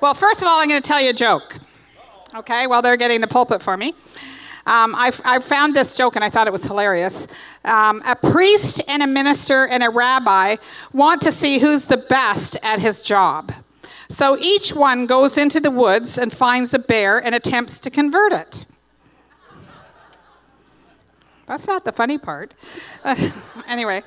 Well, first of all, I'm going to tell you a joke. Okay, while they're getting the pulpit for me. Um, I, I, found this joke and I thought it was hilarious. Um, a priest and a minister and a rabbi want to see who's the best at his job. So each one goes into the woods and finds a bear and attempts to convert it. That's not the funny part. anyway,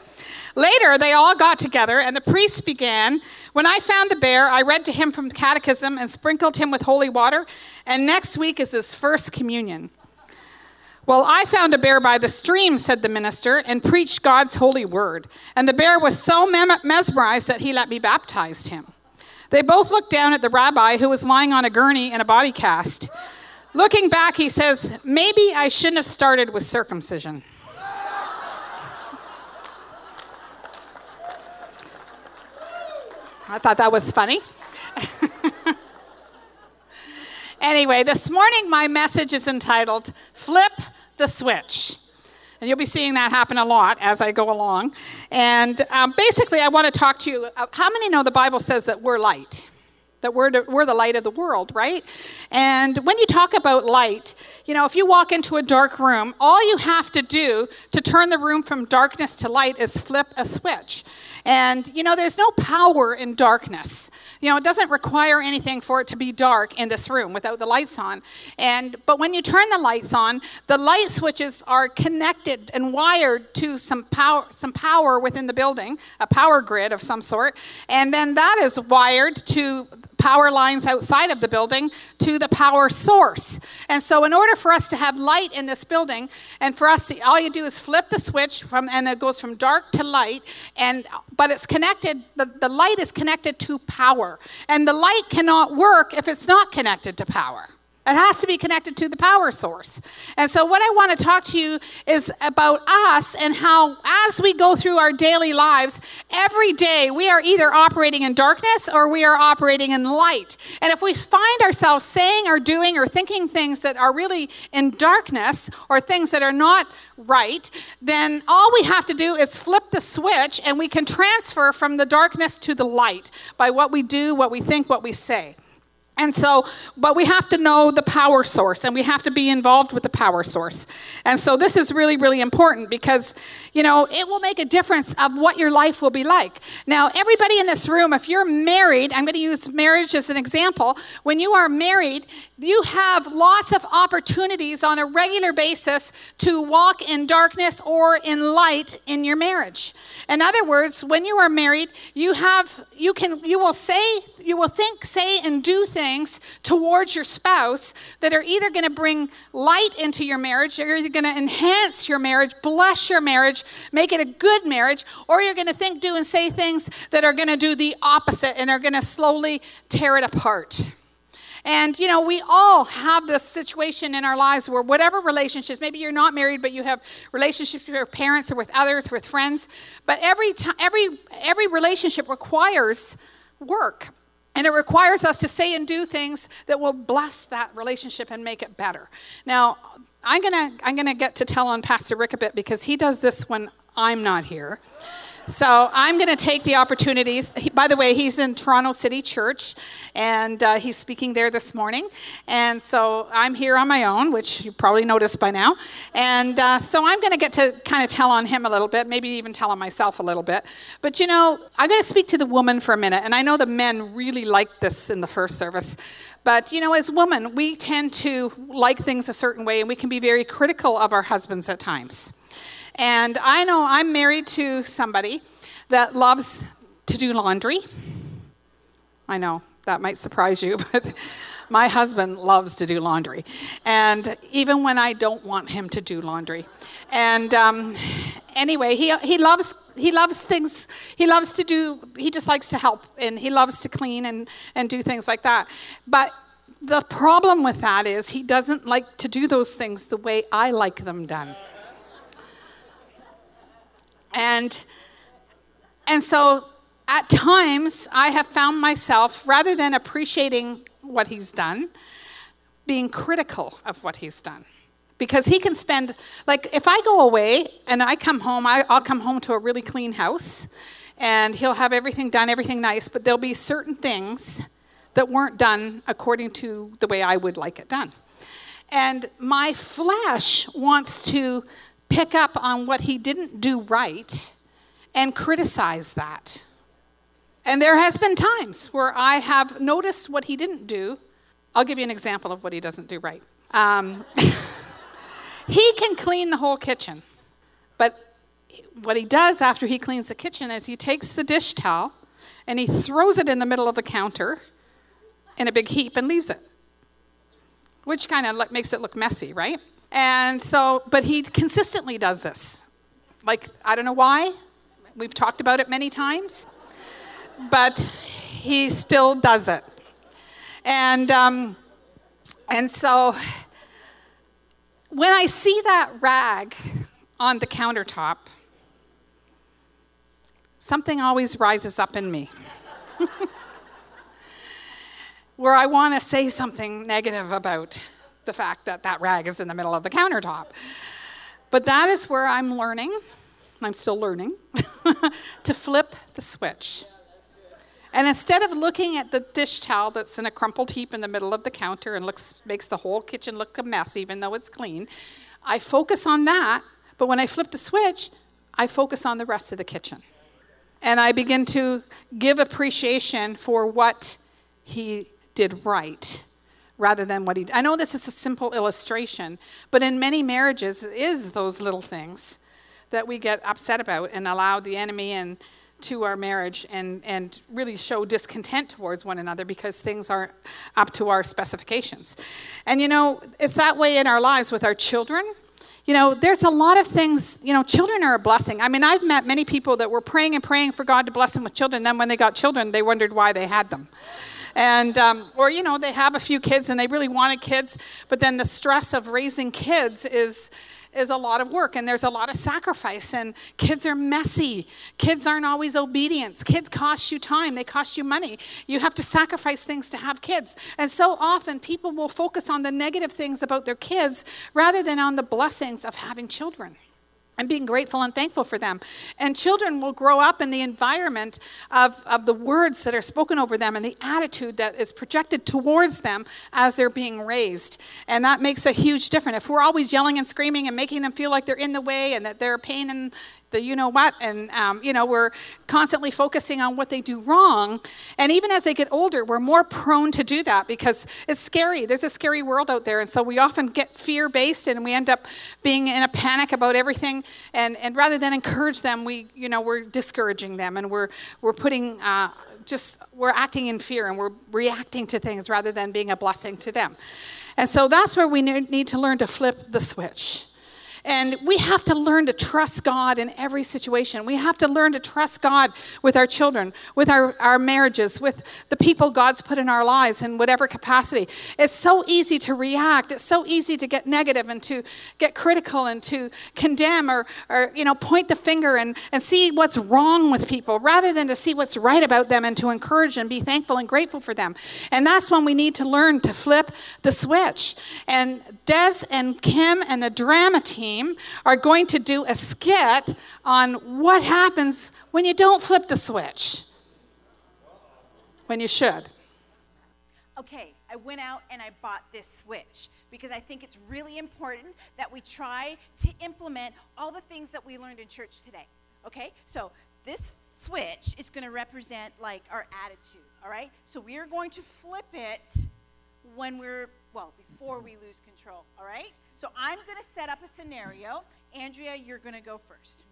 later they all got together and the priest began when I found the bear, I read to him from the catechism and sprinkled him with holy water, and next week is his first communion. Well, I found a bear by the stream, said the minister, and preached God's holy word. And the bear was so mesmerized that he let me baptize him. They both looked down at the rabbi who was lying on a gurney in a body cast. Looking back, he says, Maybe I shouldn't have started with circumcision. I thought that was funny. anyway, this morning my message is entitled Flip the Switch. And you'll be seeing that happen a lot as I go along. And um, basically, I want to talk to you. Uh, how many know the Bible says that we're light? that we're, we're the light of the world, right? And when you talk about light, you know, if you walk into a dark room, all you have to do to turn the room from darkness to light is flip a switch. And, you know, there's no power in darkness. You know, it doesn't require anything for it to be dark in this room without the lights on. And, but when you turn the lights on, the light switches are connected and wired to some power, some power within the building, a power grid of some sort. And then that is wired to power lines outside of the building to the power source. And so, in order for us to have light in this building, and for us to, all you do is flip the switch from, and it goes from dark to light, and but it's connected, the, the light is connected to power. And the light cannot work if it's not connected to power. It has to be connected to the power source. And so, what I want to talk to you is about us and how, as we go through our daily lives, every day we are either operating in darkness or we are operating in light. And if we find ourselves saying or doing or thinking things that are really in darkness or things that are not right, then all we have to do is flip the switch and we can transfer from the darkness to the light by what we do, what we think, what we say. And so, but we have to know the power source and we have to be involved with the power source. And so this is really, really important because, you know, it will make a difference of what your life will be like. Now, everybody in this room, if you're married, I'm going to use marriage as an example. When you are married, you have lots of opportunities on a regular basis to walk in darkness or in light in your marriage. In other words, when you are married, you have you can you will say you will think, say and do things towards your spouse that are either going to bring light into your marriage, you're going to enhance your marriage, bless your marriage, make it a good marriage, or you're going to think, do and say things that are going to do the opposite and are going to slowly tear it apart. And, you know, we all have this situation in our lives where whatever relationships, maybe you're not married, but you have relationships with your parents or with others, with friends, but every, time, every, every relationship requires work. And it requires us to say and do things that will bless that relationship and make it better. Now, I'm gonna I'm gonna get to tell on Pastor Rick a bit because he does this when I'm not here. So I'm going to take the opportunities. He, by the way, he's in Toronto City Church, and uh, he's speaking there this morning. And so I'm here on my own, which you probably noticed by now. And uh, so I'm going to get to kind of tell on him a little bit, maybe even tell on myself a little bit. But you know, I'm going to speak to the woman for a minute, and I know the men really liked this in the first service. But you know, as women, we tend to like things a certain way, and we can be very critical of our husbands at times. And I know I'm married to somebody that loves to do laundry. I know that might surprise you, but my husband loves to do laundry. And even when I don't want him to do laundry. And um, anyway, he, he loves he loves things. He loves to do. He just likes to help, and he loves to clean and and do things like that. But the problem with that is he doesn't like to do those things the way I like them done. And and so at times I have found myself rather than appreciating what he's done, being critical of what he's done. Because he can spend like if i go away and i come home I, will come home to a really clean house and he'll have everything done everything nice but there'll be certain things that weren't done according to the way i would like it done. And my flesh wants to pick up on what he didn't do right and criticize that and there has been times where i have noticed what he didn't do i'll give you an example of what he doesn't do right um, He can clean the whole kitchen. But what he does after he cleans the kitchen is he takes the dish towel and he throws it in the middle of the counter in a big heap and leaves it, which kind of makes it look messy, right? And so, but he consistently does this. Like, I don't know why. We've talked about it many times, but he still does it. And, um, and so when I see that rag on the countertop, something always rises up in me. Where I want to say something negative about the fact that that rag is in the middle of the countertop. But that is where I'm learning, I'm still learning, to flip the switch. And instead of looking at the dish towel that's in a crumpled heap in the middle of the counter and looks, makes the whole kitchen look a mess, even though it's clean, I focus on that. But when I flip the switch, I focus on the rest of the kitchen. And I begin to give appreciation for what he did right rather than what he I know this is a simple illustration, but in many marriages it is those little things that we get upset about and allow the enemy and to our marriage and, and really show discontent towards one another because things aren't up to our specifications. And you know, it's that way in our lives with our children. You know, there's a lot of things, you know, children are a blessing. I mean, I've met many people that were praying and praying for God to bless them with children. Then when they got children, they wondered why they had them. And, um, or, you know, they have a few kids and they really wanted kids, but then the stress of raising kids is, is a lot of work and there's a lot of sacrifice and kids are messy. Kids aren't always obedient kids cost you time. They cost you money. You have to sacrifice things to have kids. And so often people will focus on the negative things about their kids rather than on the blessings of having children and being grateful and thankful for them. And children will grow up in the environment of, of the words that are spoken over them and the attitude that is projected towards them as they're being raised. And that makes a huge difference. If we're always yelling and screaming and making them feel like they're in the way and that they're a pain in the you know what, and um, you know we're constantly focusing on what they do wrong. And even as they get older, we're more prone to do that because it's scary. There's a scary world out there, and so we often get fear based, and we end up being in a panic about everything. And and rather than encourage them, we you know we're discouraging them, and we're we're putting. Uh, just we're acting in fear and we're reacting to things rather than being a blessing to them. And so that's where we need to learn to flip the switch. And we have to learn to trust God in every situation. We have to learn to trust God with our children, with our, our marriages, with the people God's put in our lives in whatever capacity. It's so easy to react. It's so easy to get negative and to get critical and to condemn or, or you know, point the finger and, and see what's wrong with people rather than to see what's right about them and to encourage and be thankful and grateful for them. And that's when we need to learn to flip the switch. And Des and Kim and the drama team team are going to do a skit on what happens when you don't flip the switch, when you should. Okay, I went out and I bought this switch because I think it's really important that we try to implement all the things that we learned in church today. Okay, so this switch is going to represent like our attitude, all right? So we are going to flip it when we're, well, before we lose control, all right? So I'm going to set up a scenario. Andrea, you're going to go first.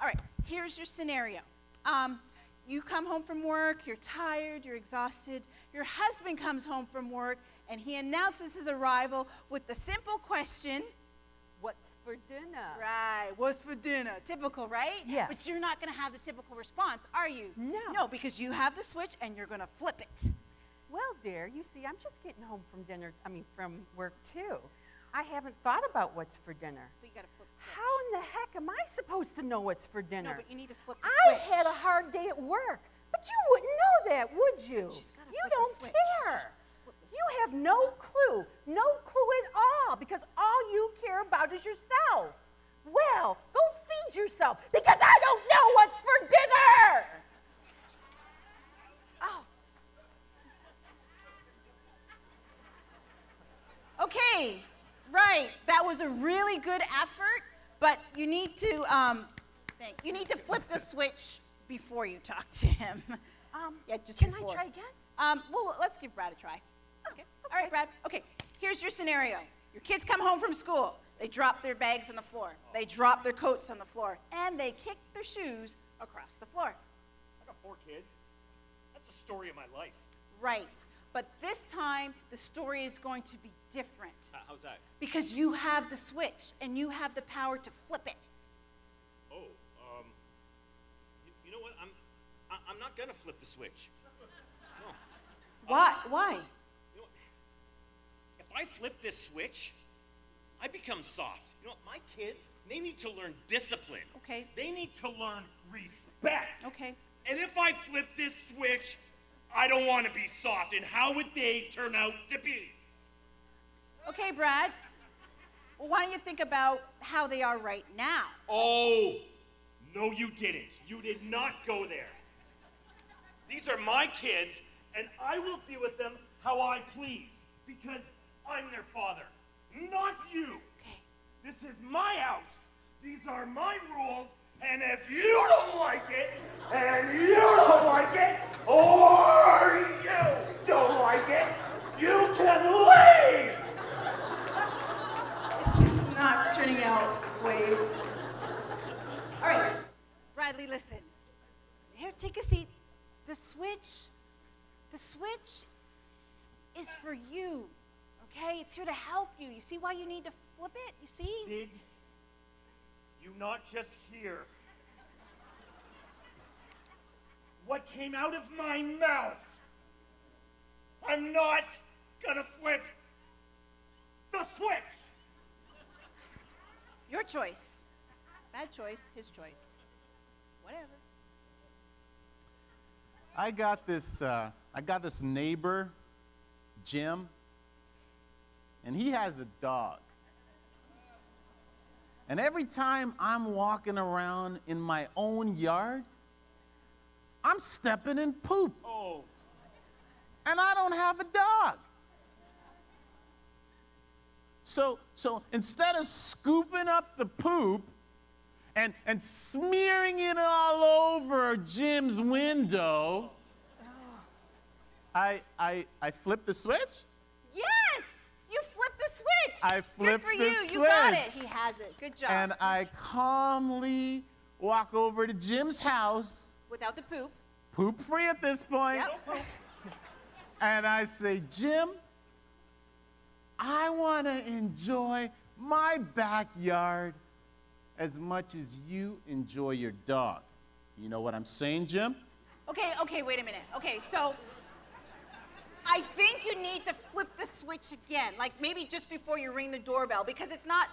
All right, here's your scenario. Um, you come home from work, you're tired, you're exhausted. Your husband comes home from work and he announces his arrival with the simple question What's for dinner? Right, what's for dinner? Typical, right? Yeah. But you're not going to have the typical response, are you? No. No, because you have the switch and you're going to flip it. Well, dear, you see, I'm just getting home from dinner, I mean, from work too. I haven't thought about what's for dinner. But you got to flip switch. How in the heck am I supposed to know what's for dinner? No, but you need to flip the I switch. had a hard day at work, but you wouldn't know that, would you? You don't care. You have no clue, no clue at all, because all you care about is yourself. Well, go feed yourself, because I don't know what's for dinner. Oh. Okay, right. That was a really good effort, but you need to um, think. You need to flip the switch before you talk to him. Um, Yeah, just can before. I try again? Um, well, let's give Brad a try. Okay. All right, Brad. Okay. Here's your scenario. Your kids come home from school. They drop their bags on the floor. They drop their coats on the floor, and they kick their shoes across the floor. I got four kids. That's the story of my life. Right. But this time, the story is going to be different how's that? because you have the switch and you have the power to flip it. Oh, um, you, you know what? I'm, I, I'm not gonna flip the switch. No. Why? Why? You know what? If I flip this switch, I become soft. You know what? My kids, they need to learn discipline. Okay. They need to learn respect. Okay. And if I flip this switch, I don't want to be soft. And how would they turn out to be? Okay, Brad. Well, why don't you think about how they are right now? Oh, no, you didn't. You did not go there. These are my kids, and I will deal with them how I please because I'm their father, not you. Okay. This is my house. These are my rules, and if you don't like it, and you don't like it, or you don't like it, you can leave. This is not turning out way. All right, Bradley, listen. Here, take a seat. The switch, the switch is for you, okay? It's here to help you. You see why you need to flip it? You see? Did you not just hear what came out of my mouth? I'm not gonna flip the switch. Your choice. Bad choice, his choice. Whatever. I got this. Uh, I got this neighbor, Jim, and he has a dog. And every time I'm walking around in my own yard, I'm stepping in poop, Oh, and I don't have a dog. So, so instead of scooping up the poop and, and smearing it all over Jim's window, I, I, I flipped the switch. Yes! Flipped switch! I Good for the you. You got it. He has it. Good job. And I calmly walk over to Jim's house, Without the poop. poop free at this point, Yep. and I say, Jim, I want to enjoy my backyard as much as you enjoy your dog. You know what I'm saying, Jim? Okay, okay, wait a minute. Okay, so I think you need to flip the switch again, like maybe just before you ring the doorbell, because it's not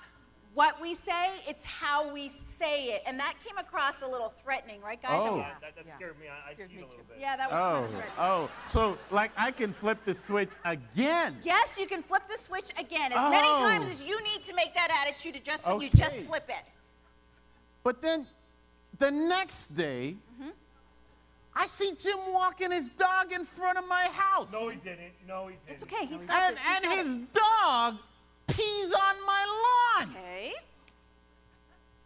what we say, it's how we say it. And that came across a little threatening, right, guys? Oh. that, that, that Yeah. scared me. I, I Scared peed me a little too. bit. Yeah, that was kind Oh, of threatening. oh, so like I can flip the switch again. Yes, you can flip the switch again as many Oh. times as you need to make that attitude adjustment. You just flip it. But then the next day, mm-hmm. I see Jim walking his dog in front of my house. No, he didn't. No, he didn't. It's okay. He's got and this. He's and got his it. dog pees on my lawn. Okay.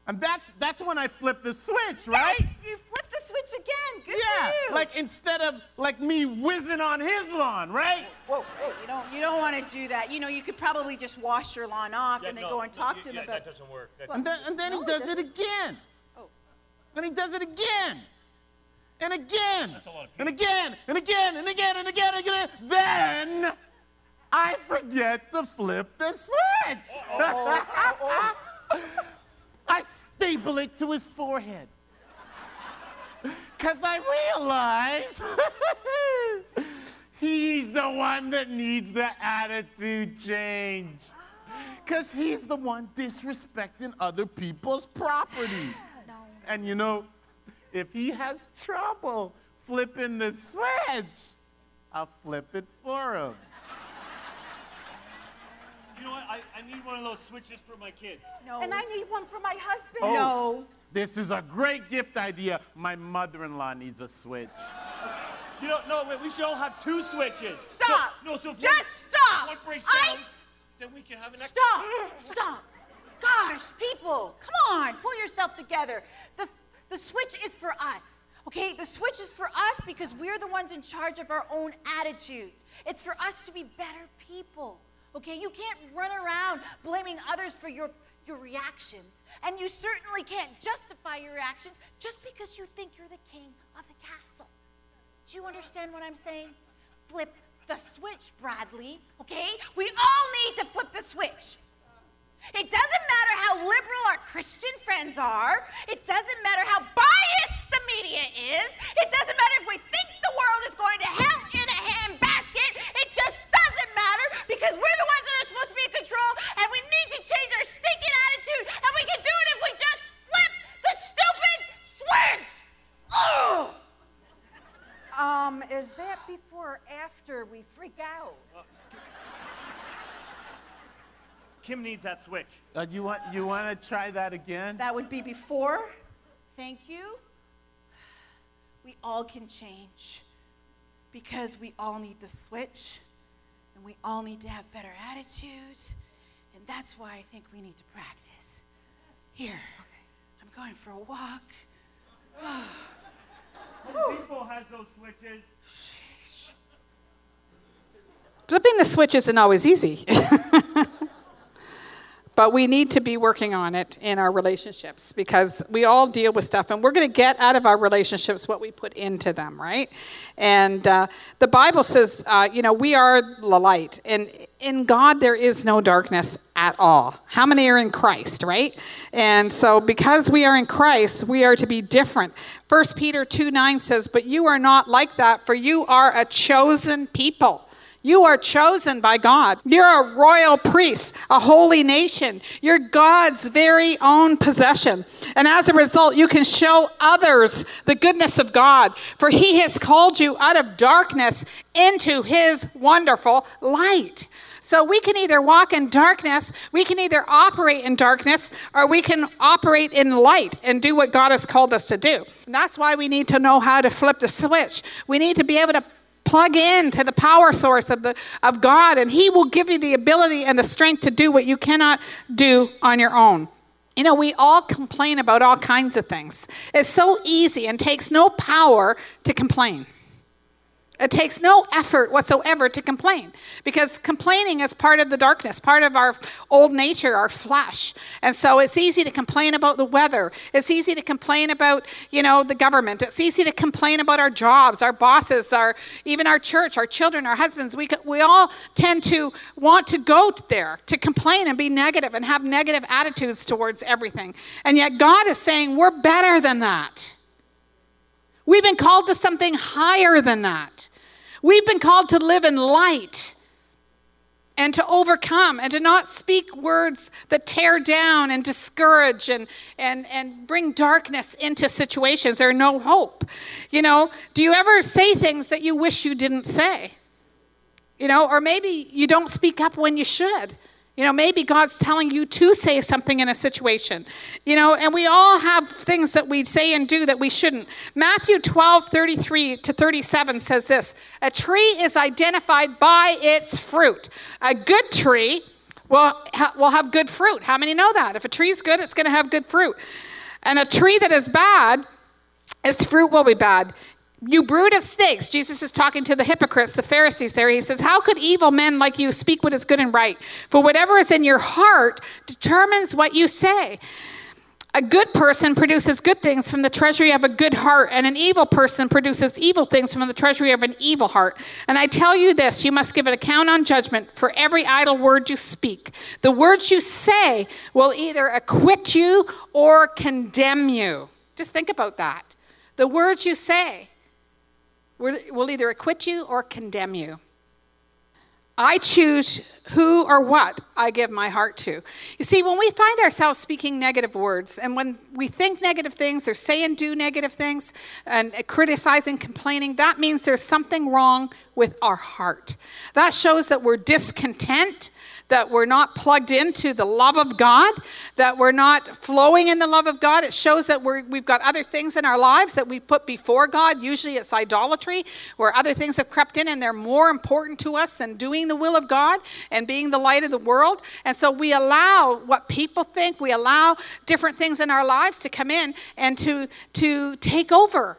And that's that's when I flip the switch, right? Yes, you flip the switch again. Good yeah. for you. Like instead of like me whizzing on his lawn, right? Whoa, whoa, you don't, you don't want to do that. You know, you could probably just wash your lawn off Yeah, and then no, go and talk yeah, to him yeah, about. that doesn't work. That And then and then No, he does it doesn't. again. Oh. And he does it again. And again. That's a lot of And again. And again. And again. And again. And again. Then I forget to flip the switch. I staple it to his forehead. Because I realize he's the one that needs the attitude change. Because he's the one disrespecting other people's property. And you know, if he has trouble flipping the switch, I'll flip it for him. You know what? I, I need one of those switches for my kids. No. And I need one for my husband. Oh, No. This is a great gift idea. My mother in law needs a switch. You know, no, wait, we should all have two switches. So- Stop. no, so if Just one, stop. if one breaks I- down, then we can have an extra. Stop! Stop! Gosh, people, come on, pull yourself together. The, the switch is for us, okay? The switch is for us because we're the ones in charge of our own attitudes. It's for us to be better people, okay? You can't run around blaming others for your, your reactions. And you certainly can't justify your reactions just because you think you're the king of the castle. Do you understand what I'm saying? Flip the switch, Bradley, okay? We all need to flip the switch. It doesn't matter how liberal our Christian friends are. It doesn't matter how biased the media is. It doesn't matter if we think the world is going to hell in a handbasket. It just doesn't matter because we're the ones that are supposed to be in control and we need to change our stinking attitude and we can do it if we just flip the stupid switch. Oh! Um, is that before or after we freak out? Kim needs that switch. Uh, you want you want to try that again? That would be before. Thank you. We all can change because we all need the switch and we all need to have better attitudes. And that's why I think we need to practice. Here, I'm going for a walk. Home Depot has those switches. Flipping the switch isn't always easy. but we need to be working on it in our relationships because we all deal with stuff and we're going to get out of our relationships what we put into them, right? And uh, the Bible says, uh, you know, we are the light. And in God, there is no darkness at all. How many are in Christ, right? And so because we are in Christ, we are to be different. 1 Peter 2 9 says, But you are not like that, for you are a chosen people. You are chosen by God. You're a royal priest, a holy nation. You're God's very own possession. And as a result, you can show others the goodness of God, for He has called you out of darkness into His wonderful light. So we can either walk in darkness, we can either operate in darkness, or we can operate in light and do what God has called us to do. And that's why we need to know how to flip the switch. We need to be able to plug in to the power source of the of God and he will give you the ability and the strength to do what you cannot do on your own. You know, we all complain about all kinds of things. It's so easy and takes no power to complain. It takes no effort whatsoever to complain because complaining is part of the darkness, part of our old nature, our flesh. And so it's easy to complain about the weather. It's easy to complain about, you know, the government. It's easy to complain about our jobs, our bosses, our even our church, our children, our husbands. We we all tend to want to go there to complain and be negative and have negative attitudes towards everything. And yet God is saying we're better than that. We've been called to something higher than that. We've been called to live in light and to overcome and to not speak words that tear down and discourage and, and, and bring darkness into situations or no hope. You know, do you ever say things that you wish you didn't say? You know, or maybe you don't speak up when you should. You know, maybe God's telling you to say something in a situation. You know, and we all have things that we say and do that we shouldn't. Matthew 12, 33 to 37 says this A tree is identified by its fruit. A good tree will, ha- will have good fruit. How many know that? If a tree's good, it's going to have good fruit. And a tree that is bad, its fruit will be bad. You brood of snakes. Jesus is talking to the hypocrites, the Pharisees there. He says, How could evil men like you speak what is good and right? For whatever is in your heart determines what you say. A good person produces good things from the treasury of a good heart, and an evil person produces evil things from the treasury of an evil heart. And I tell you this you must give an account on judgment for every idle word you speak. The words you say will either acquit you or condemn you. Just think about that. The words you say will either acquit you or condemn you. I choose who or what I give my heart to. You see, when we find ourselves speaking negative words, and when we think negative things or say and do negative things, and criticizing, complaining, that means there's something wrong with our heart. That shows that we're discontent, that we're not plugged into the love of God, that we're not flowing in the love of God. It shows that we're, we've got other things in our lives that we put before God. Usually it's idolatry, where other things have crept in and they're more important to us than doing the will of God and being the light of the world. And so we allow what people think, we allow different things in our lives to come in and to, to take over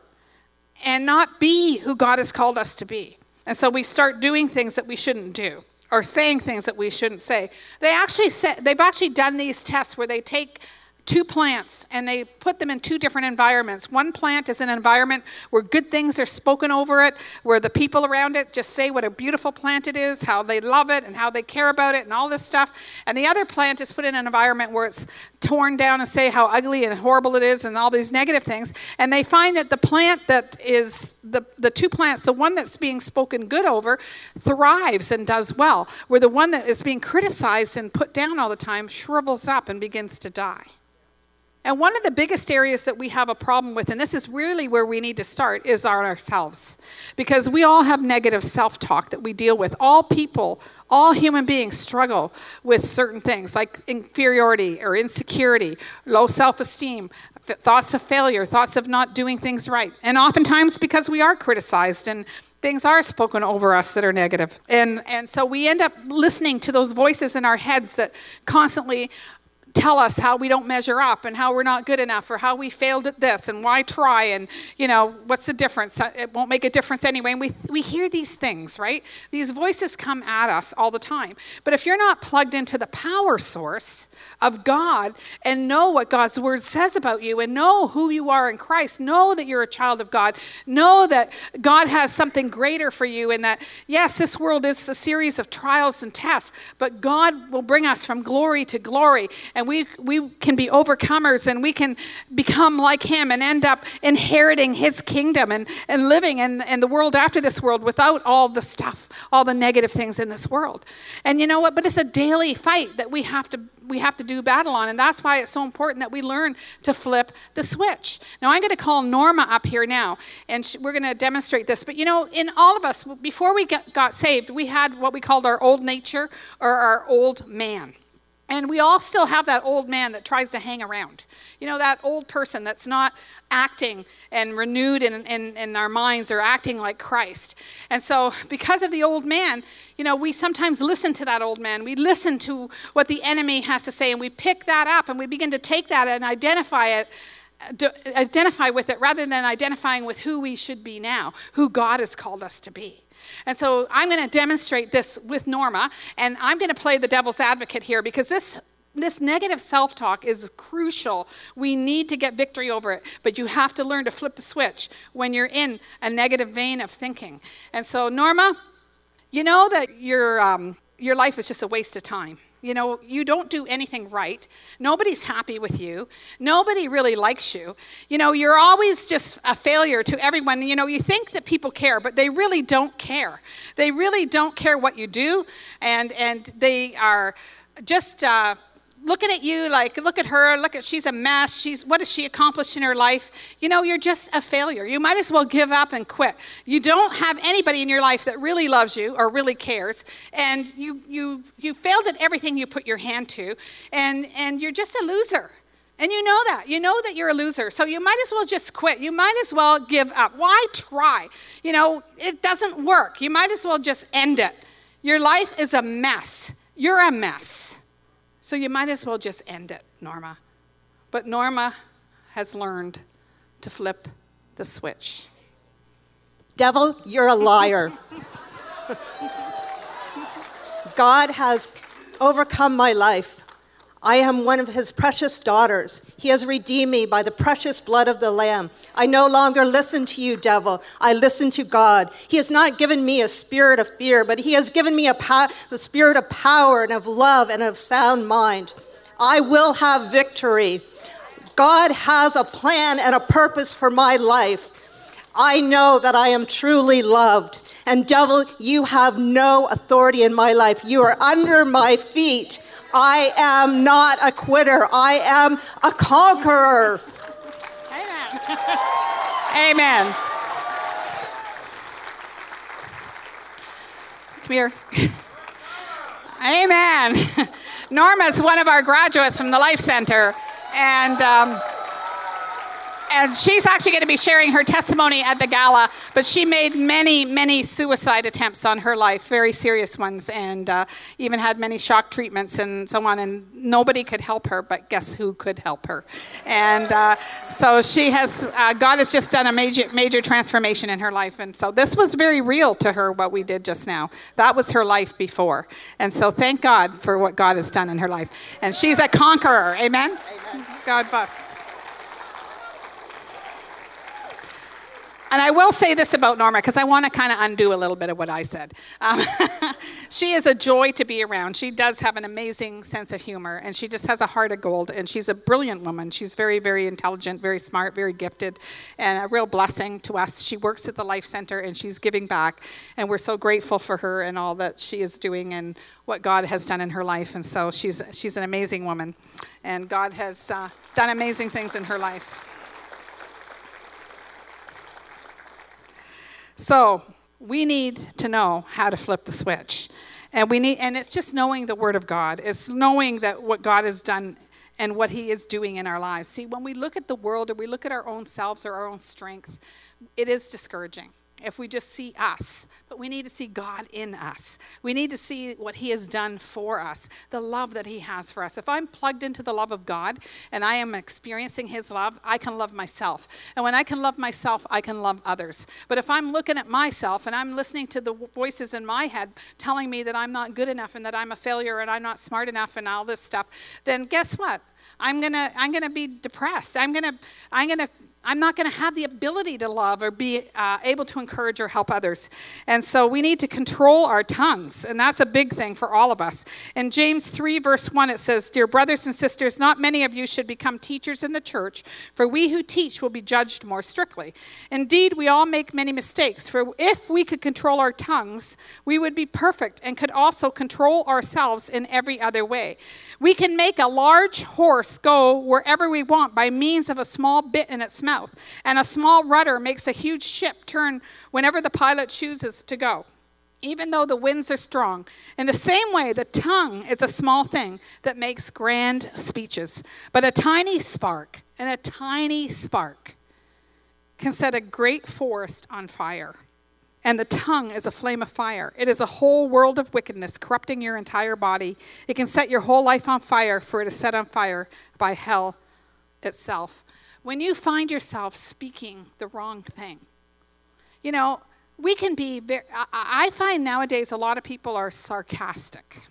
and not be who God has called us to be. And so we start doing things that we shouldn't do or saying things that we shouldn't say. They actually say, they've actually done these tests where they take two plants and they put them in two different environments. One plant is an environment where good things are spoken over it, where the people around it just say what a beautiful plant it is, how they love it, and how they care about it, and all this stuff. And the other plant is put in an environment where it's torn down and say how ugly and horrible it is, and all these negative things. And they find that the plant that is the, the two plants, the one that's being spoken good over, thrives and does well, where the one that is being criticized and put down all the time shrivels up and begins to die. And one of the biggest areas that we have a problem with, and this is really where we need to start, is our ourselves. Because we all have negative self talk that we deal with. All people, all human beings struggle with certain things like inferiority or insecurity, low self esteem, thoughts of failure, thoughts of not doing things right. And oftentimes because we are criticized and things are spoken over us that are negative. And, and so we end up listening to those voices in our heads that constantly tell us how we don't measure up and how we're not good enough or how we failed at this and why try and you know what's the difference? Uh, it won't make a difference anyway. And we, we hear these things right? These voices come at us all the time. But if you're not plugged into the power source of god and know what god's word says about you and know who you are in christ know that you're a child of god know that god has something greater for you and that yes this world is a series of trials and tests but god will bring us from glory to glory. And and we, we can be overcomers and we can become like him and end up inheriting his kingdom and, and living in, in the world after this world without all the stuff, all the negative things in this world. And you know what? But it's a daily fight that we have to we have to do battle on and that's why it's so important that we learn to flip the switch now i'm going to call norma up here now and sh- we're going to demonstrate this but you know in all of us before we got, got saved we had what we called our old nature or our old man and we all still have that old man that tries to hang around. You know, that old person that's not acting and renewed in, in, in, our minds or acting like Christ. And so, because of the old man, you know, we sometimes listen to that old man. We listen to what the enemy has to say, and we pick that up and we begin to take that and identify it. Identify with it rather than identifying with who we should be now, who God has called us to be. And so I'm going to demonstrate this with Norma, and I'm going to play the devil's advocate here because this this negative self talk is crucial. We need to get victory over it, but you have to learn to flip the switch when you're in a negative vein of thinking. And so, Norma, you know that your, um, your life is just a waste of time. You know, you don't do anything right. Nobody's happy with you. Nobody really likes you. You know, you're always just a failure to everyone. You know, you think that people care, but they really don't care. They really don't care what you do, and and they are just. Uh, looking at you like look at her look at she's a mess she's what has she accomplished in her life you know you're just a failure you might as well give up and quit you don't have anybody in your life that really loves you or really cares and you you you failed at everything you put your hand to and and you're just a loser and you know that. You know that you're a loser. So you might as well just quit. You might as well give up. Why try? You know, it doesn't work. You might as well just end it. Your life is a mess. You're a mess. So you might as well just end it, Norma. But Norma has learned to flip the switch. Devil, you're a liar. God has overcome my life. I am one of his precious daughters. He has redeemed me by the precious blood of the Lamb. I no longer listen to you, devil. I listen to God. He has not given me a spirit of fear, but he has given me a po- the spirit of power and of love and of sound mind. I will have victory. God has a plan and a purpose for my life. I know that I am truly loved. And devil, you have no authority in my life. You are under my feet. I am not a quitter. I am a conqueror. Amen. Amen. Come here. Amen. Norma's one of our graduates from the Life Center, and um, and she's actually going to be sharing her testimony at the gala. But she made many, many suicide attempts on her life, very serious ones, and uh, even had many shock treatments and so on. And nobody could help her, but guess who could help her? And uh, so she has. Uh, God has just done a major, major transformation in her life, and so this was very real to her. What we did just now, that was her life before, and so thank God for what God has done in her life. And she's a conqueror. Amen. Amen. God bless. And I will say this about Norma because I want to kind of undo a little bit of what I said. Um, she is a joy to be around. She does have an amazing sense of humor, and she just has a heart of gold. And she's a brilliant woman. She's very, very intelligent, very smart, very gifted, and a real blessing to us. She works at the Life Center, and she's giving back. And we're so grateful for her and all that she is doing and what God has done in her life. And so she's she's an amazing woman, and God has uh, done amazing things in her life. So we need to know how to flip the switch. And we need and it's just knowing the word of God. It's knowing that what God has done and what he is doing in our lives. See, when we look at the world or we look at our own selves or our own strength, it is discouraging if we just see us, but we need to see God in us. We need to see what He has done for us, the love that He has for us. If I'm plugged into the love of God and I am experiencing His love, I can love myself. And when I can love myself, I can love others. But if I'm looking at myself and I'm listening to the voices in my head telling me that I'm not good enough and that I'm a failure and I'm not smart enough and all this stuff, then guess what? I'm gonna I'm gonna be depressed. I'm gonna I'm gonna I'm not going to have the ability to love or be uh, able to encourage or help others. And so we need to control our tongues, and that's a big thing for all of us. In James 3, verse 1, it says, Dear brothers and sisters, not many of you should become teachers in the church, for we who teach will be judged more strictly. Indeed, we all make many mistakes, for if we could control our tongues, we would be perfect and could also control ourselves in every other way. We can make a large horse go wherever we want by means of a small bit in its mouth mouth. And a small rudder makes a huge ship turn whenever the pilot chooses to go, even though the winds are strong. In the same way, the tongue is a small thing that makes grand speeches. But a tiny spark, and a tiny spark, can set a great forest on fire. And the tongue is a flame of fire. It is a whole world of wickedness, corrupting your entire body. It can set your whole life on fire, for it is set on fire by hell itself when you find yourself speaking the wrong thing. You know, we can be very, I find nowadays a lot of people are sarcastic.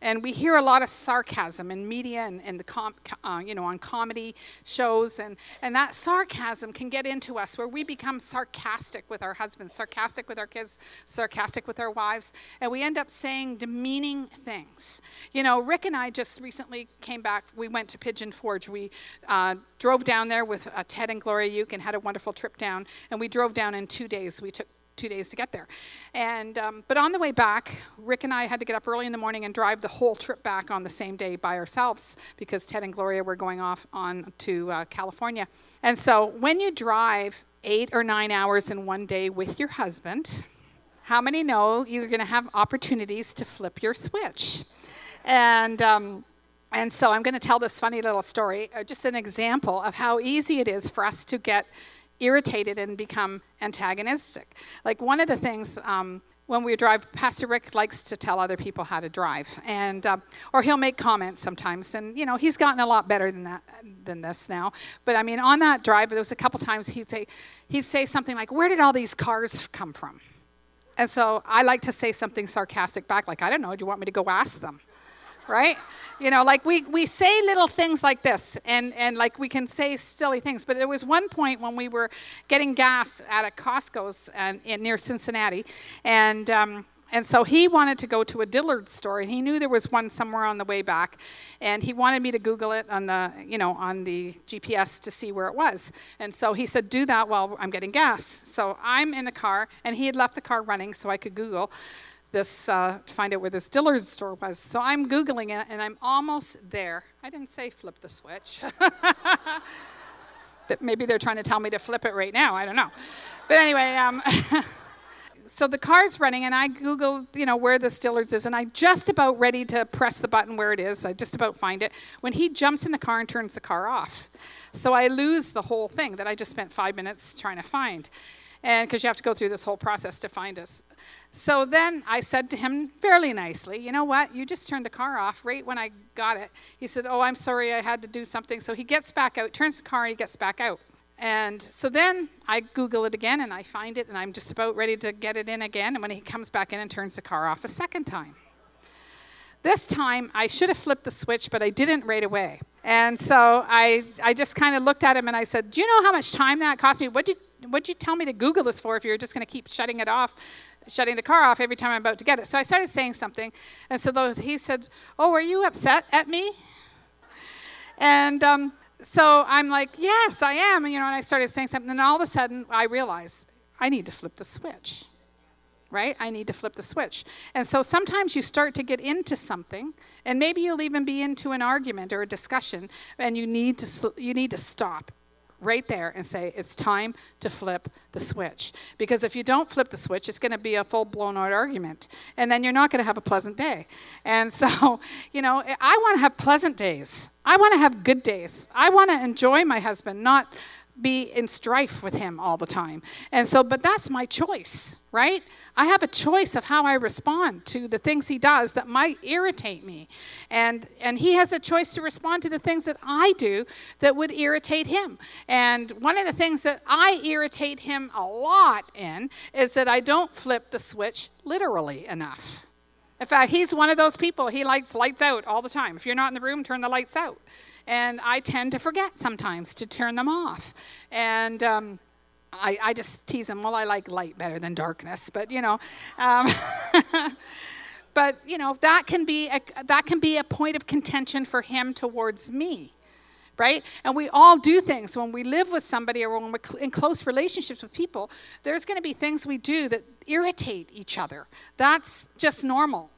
And we hear a lot of sarcasm in media and, and the com, uh, you know on comedy shows, and, and that sarcasm can get into us where we become sarcastic with our husbands, sarcastic with our kids, sarcastic with our wives, and we end up saying demeaning things. You know, Rick and I just recently came back. We went to Pigeon Forge. We uh, drove down there with uh, Ted and Gloria Uke and had a wonderful trip down. And we drove down in two days. We took two days to get there. And um, but on the way back, Rick and I had to get up early in the morning and drive the whole trip back on the same day by ourselves because Ted and Gloria were going off on to uh, California. And so when you drive eight or nine hours in one day with your husband, how many know you're going to have opportunities to flip your switch? And um, and so I'm going to tell this funny little story, uh, just an example of how easy it is for us to get irritated and become antagonistic. Like one of the things um, when we drive, Pastor Rick likes to tell other people how to drive, and uh, or he'll make comments sometimes. And you know, he's gotten a lot better than that than this now. But I mean, on that drive, there was a couple times he'd say he'd say something like, "Where did all these cars come from?" And so I like to say something sarcastic back, like, "I don't know. Do you want me to go ask them?" right? You know, like we, we say little things like this, and, and like we can say silly things. But there was one point when we were getting gas at a Costco's and, near Cincinnati, and um, and so he wanted to go to a Dillard store, and he knew there was one somewhere on the way back, and he wanted me to Google it on the, you know, on the GPS to see where it was. And so he said, "Do that while I'm getting gas." So I'm in the car, and he had left the car running so I could Google this uh, to find out where this Dillard store was. So I'm googling it, and I'm almost there. I didn't say flip the switch. that maybe they're trying to tell me to flip it right now. I don't know. But anyway. Um, so the car's running and I Google, you know, where the Dillards is, and I'm just about ready to press the button where it is. I just about find it when he jumps in the car and turns the car off. So I lose the whole thing that I just spent five minutes trying to find. And because you have to go through this whole process to find us. So then I said to him fairly nicely, you know what? You just turned the car off right when I got it. He said, Oh, I'm sorry, I had to do something. So he gets back out, turns the car, and he gets back out. And so then I Google it again and I find it and I'm just about ready to get it in again. And when he comes back in and turns the car off a second time. This time I should have flipped the switch, but I didn't right away. And so I, I just kind of looked at him and I said, Do you know how much time that cost me? What did what'd you tell me to Google this for if you're just going to keep shutting it off, shutting the car off every time I'm about to get it? So I started saying something. And so he said, Oh, are you upset at me? And um, so I'm like, yes, I am. And, you know, and I started saying something, and all of a sudden I realized I need to flip the switch, right? I need to flip the switch. And so sometimes you start to get into something, and maybe you'll even be into an argument or a discussion, and you need to you need to stop right there and say, it's time to flip the switch. Because if you don't flip the switch, it's going to be a full blown out argument. And then you're not going to have a pleasant day. And so, you know, I want to have pleasant days. I want to have good days. I want to enjoy my husband, not be in strife with him all the time. And so, but that's my choice, right? I have a choice of how I respond to the things he does that might irritate me. And and he has a choice to respond to the things that I do that would irritate him. And one of the things that I irritate him a lot in is that I don't flip the switch literally enough. In fact, he's one of those people, he likes lights out all the time. If you're not in the room, turn the lights out and I tend to forget sometimes to turn them off. And um, I, I, just tease him, well, I like light better than darkness, but you know. Um, but you know that can be a, that can be a point of contention for him towards me right and we all do things when we live with somebody or when we're in close relationships with people there's going to be things we do that irritate each other that's just normal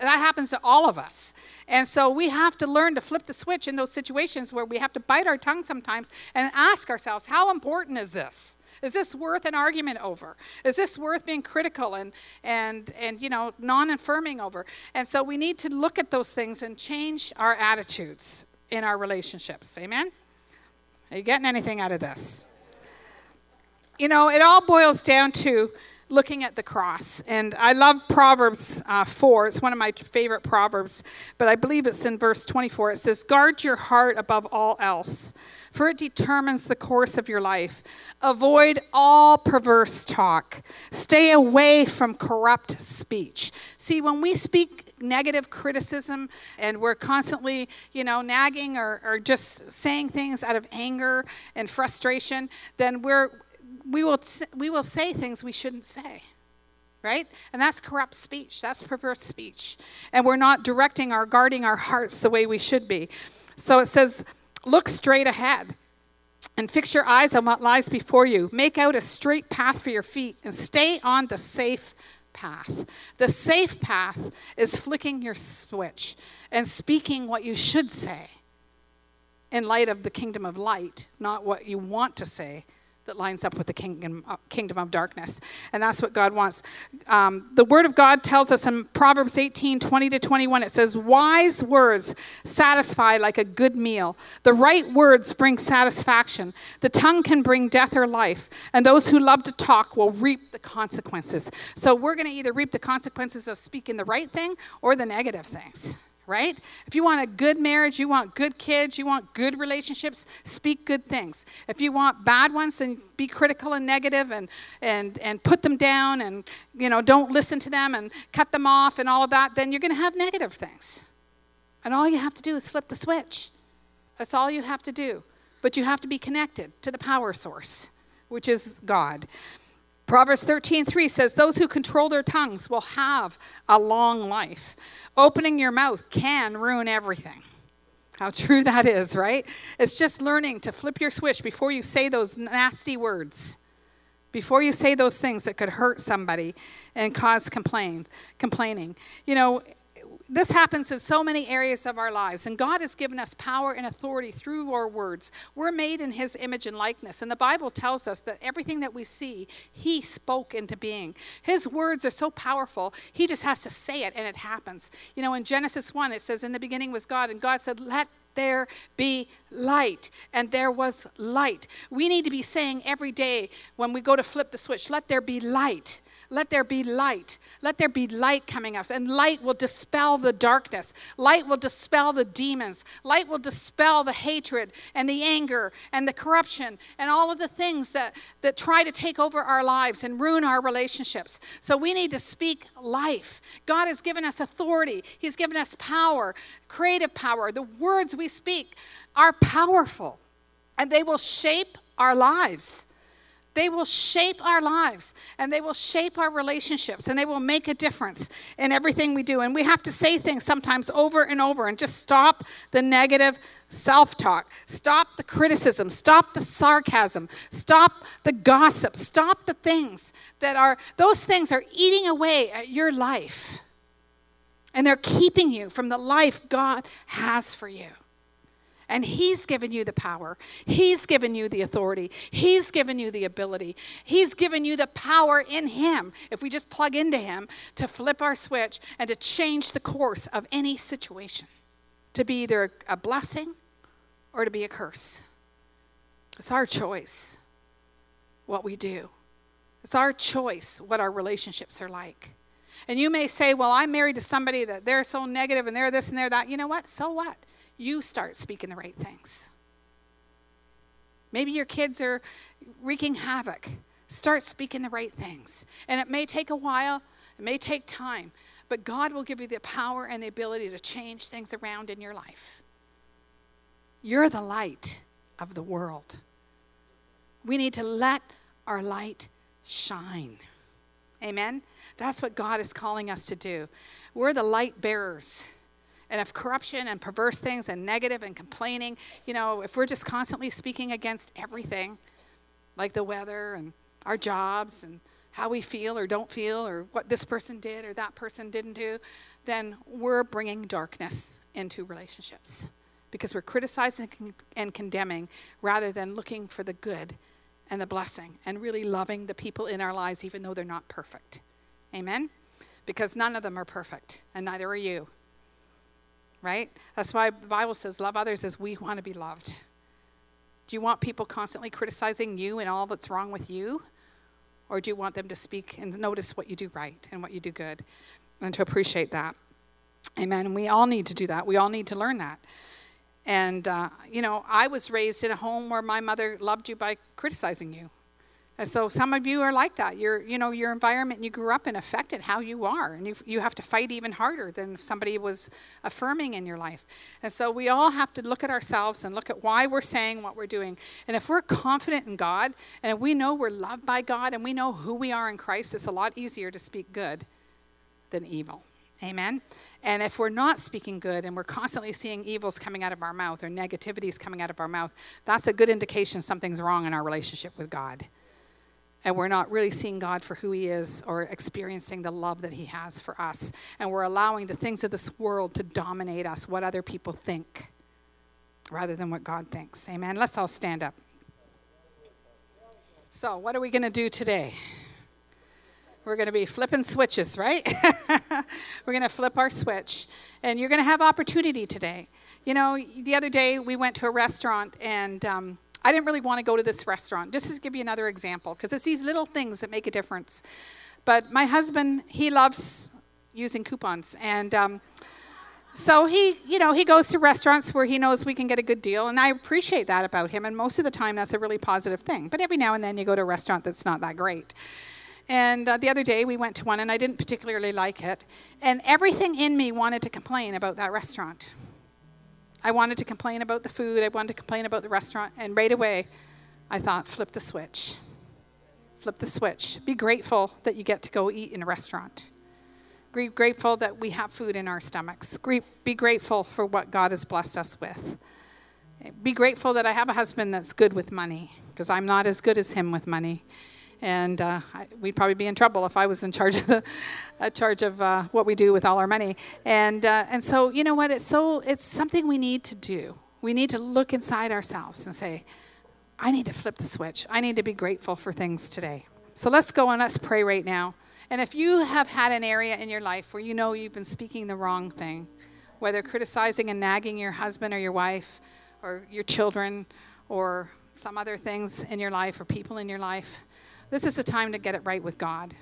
that happens to all of us. And so we have to learn to flip the switch in those situations where we have to bite our tongue sometimes and ask ourselves, how important is this? Is this worth an argument over? Is this worth being critical and and and you know non-affirming over? And so we need to look at those things and change our attitudes in our relationships. Amen. Are you getting anything out of this? You know, it all boils down to looking at the cross. And I love Proverbs uh, 4. It's one of my favorite Proverbs, but I believe it's in verse 24. It says, Guard your heart above all else, for it determines the course of your life. Avoid all perverse talk. Stay away from corrupt speech. See, when we speak negative criticism and we're constantly, you know, nagging or, or just saying things out of anger and frustration, then we're we will, we will say things we shouldn't say, right? And that's corrupt speech. That's perverse speech. And we're not directing or guarding our hearts the way we should be. So it says, look straight ahead and fix your eyes on what lies before you. Make out a straight path for your feet and stay on the safe path. The safe path is flicking your switch and speaking what you should say in light of the kingdom of light, not what you want to say that lines up with the kingdom, uh, kingdom of darkness. And that's what God wants. Um, the Word of God tells us in Proverbs 18 20 to 21, it says, Wise words satisfy like a good meal. The right words bring satisfaction. The tongue can bring death or life. And those who love to talk will reap the consequences. So we're going to either reap the consequences of speaking the right thing or the negative things right? If you want a good marriage, you want good kids, you want good relationships, speak good things. If you want bad ones, then be critical and negative and, and, and put them down and, you know, don't listen to them and cut them off and all of that, then you're going to have negative things, And all you have to do is flip the switch. That's all you have to do. But you have to be connected to the power source, which is God. Proverbs 13:3 says those who control their tongues will have a long life. Opening your mouth can ruin everything. How true that is, right? It's just learning to flip your switch before you say those nasty words. Before you say those things that could hurt somebody and cause complaints, complaining. You know, this happens in so many areas of our lives, and God has given us power and authority through our words. We're made in His image and likeness, and the Bible tells us that everything that we see, He spoke into being. His words are so powerful, He just has to say it, and it happens. You know, in Genesis 1, it says, In the beginning was God, and God said, Let there be light. And there was light. We need to be saying every day when we go to flip the switch, let there be light. Let there be light. Let there be light coming up. And light will dispel the darkness. Light will dispel the demons. Light will dispel the hatred and the anger and the corruption and all of the things that, that try to take over our lives and ruin our relationships. So we need to speak life. God has given us authority, He's given us power, creative power. The words we speak are powerful and they will shape our lives. They will shape our lives and they will shape our relationships and they will make a difference in everything we do. And we have to say things sometimes over and over and just stop the negative self talk, stop the criticism, stop the sarcasm, stop the gossip, stop the things that are, those things are eating away at your life. And they're keeping you from the life God has for you. And He's given you the power. He's given you the authority. He's given you the ability. He's given you the power in Him, if we just plug into Him, to flip our switch and to change the course of any situation, to be either a blessing or to be a curse. It's our choice what we do, it's our choice what our relationships are like. And you may say, Well, I'm married to somebody that they're so negative and they're this and they're that. You know what? So what? You start speaking the right things. Maybe your kids are wreaking havoc. Start speaking the right things. And it may take a while, it may take time, but God will give you the power and the ability to change things around in your life. You're the light of the world. We need to let our light shine. Amen? That's what God is calling us to do. We're the light bearers and if corruption and perverse things and negative and complaining, you know, if we're just constantly speaking against everything, like the weather and our jobs and how we feel or don't feel or what this person did or that person didn't do, then we're bringing darkness into relationships because we're criticizing and condemning rather than looking for the good and the blessing and really loving the people in our lives even though they're not perfect. Amen? Because none of them are perfect, and neither are you right? That's why the Bible says, love others as we want to be loved. Do you want people constantly criticizing you and all that's wrong with you? Or do you want them to speak and notice what you do right and what you do good and to appreciate that? Amen. And we all need to do that. We all need to learn that. And, uh, you know, I was raised in a home where my mother loved you by criticizing you. And so some of you are like that. Your, you know, your environment you grew up in affected how you are, and you, you have to fight even harder than if somebody was affirming in your life. And so we all have to look at ourselves and look at why we're saying what we're doing. And if we're confident in God, and we know we're loved by God, and we know who we are in Christ, it's a lot easier to speak good than evil. Amen. And if we're not speaking good and we're constantly seeing evils coming out of our mouth or negativities coming out of our mouth, that's a good indication something's wrong in our relationship with God and we're not really seeing God for who He is or experiencing the love that He has for us. And we're allowing the things of this world to dominate us, what other people think, rather than what God thinks. Amen. Let's all stand up. So, what are we going to do today? We're going to be flipping switches, right? we're going to flip our switch. And you're going to have opportunity today. You know, the other day we went to a restaurant and. Um, I didn't really want to go to this restaurant. Just to give you another example, because it's these little things that make a difference. But my husband, he loves using coupons. And um, so he, you know, he goes to restaurants where he knows we can get a good deal. And I appreciate that about him. And most of the time, that's a really positive thing. But every now and then, you go to a restaurant that's not that great. And uh, the other day, we went to one, and I didn't particularly like it. And everything in me wanted to complain about that restaurant. I wanted to complain about the food, I wanted to complain about the restaurant, and right away I thought, flip the switch. Flip the switch. Be grateful that you get to go eat in a restaurant. Be grateful that we have food in our stomachs. Be grateful for what God has blessed us with. Be grateful that I have a husband that's good with money, because I'm not as good as him with money. And uh, I, we'd probably be in trouble if I was in charge of, the, charge of uh, what we do with all our money. And, uh, and so, you know what? It's, so, it's something we need to do. We need to look inside ourselves and say, I need to flip the switch. I need to be grateful for things today. So let's go and let's pray right now. And if you have had an area in your life where you know you've been speaking the wrong thing, whether criticizing and nagging your husband or your wife or your children or some other things in your life or people in your life, this is the time to get it right with God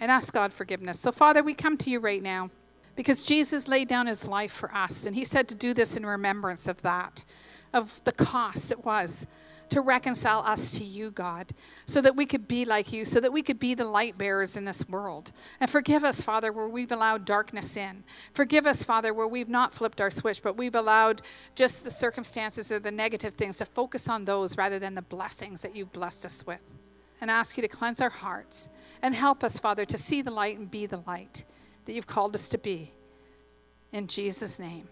and ask God forgiveness. So, Father, we come to you right now because Jesus laid down his life for us, and he said to do this in remembrance of that, of the cost it was to reconcile us to you, God, so that we could be like you, so that we could be the light bearers in this world. And forgive us, Father, where we've allowed darkness in. Forgive us, Father, where we've not flipped our switch, but we've allowed just the circumstances or the negative things to focus on those rather than the blessings that you've blessed us with. And ask you to cleanse our hearts and help us, Father, to see the light and be the light that you've called us to be. In Jesus' name.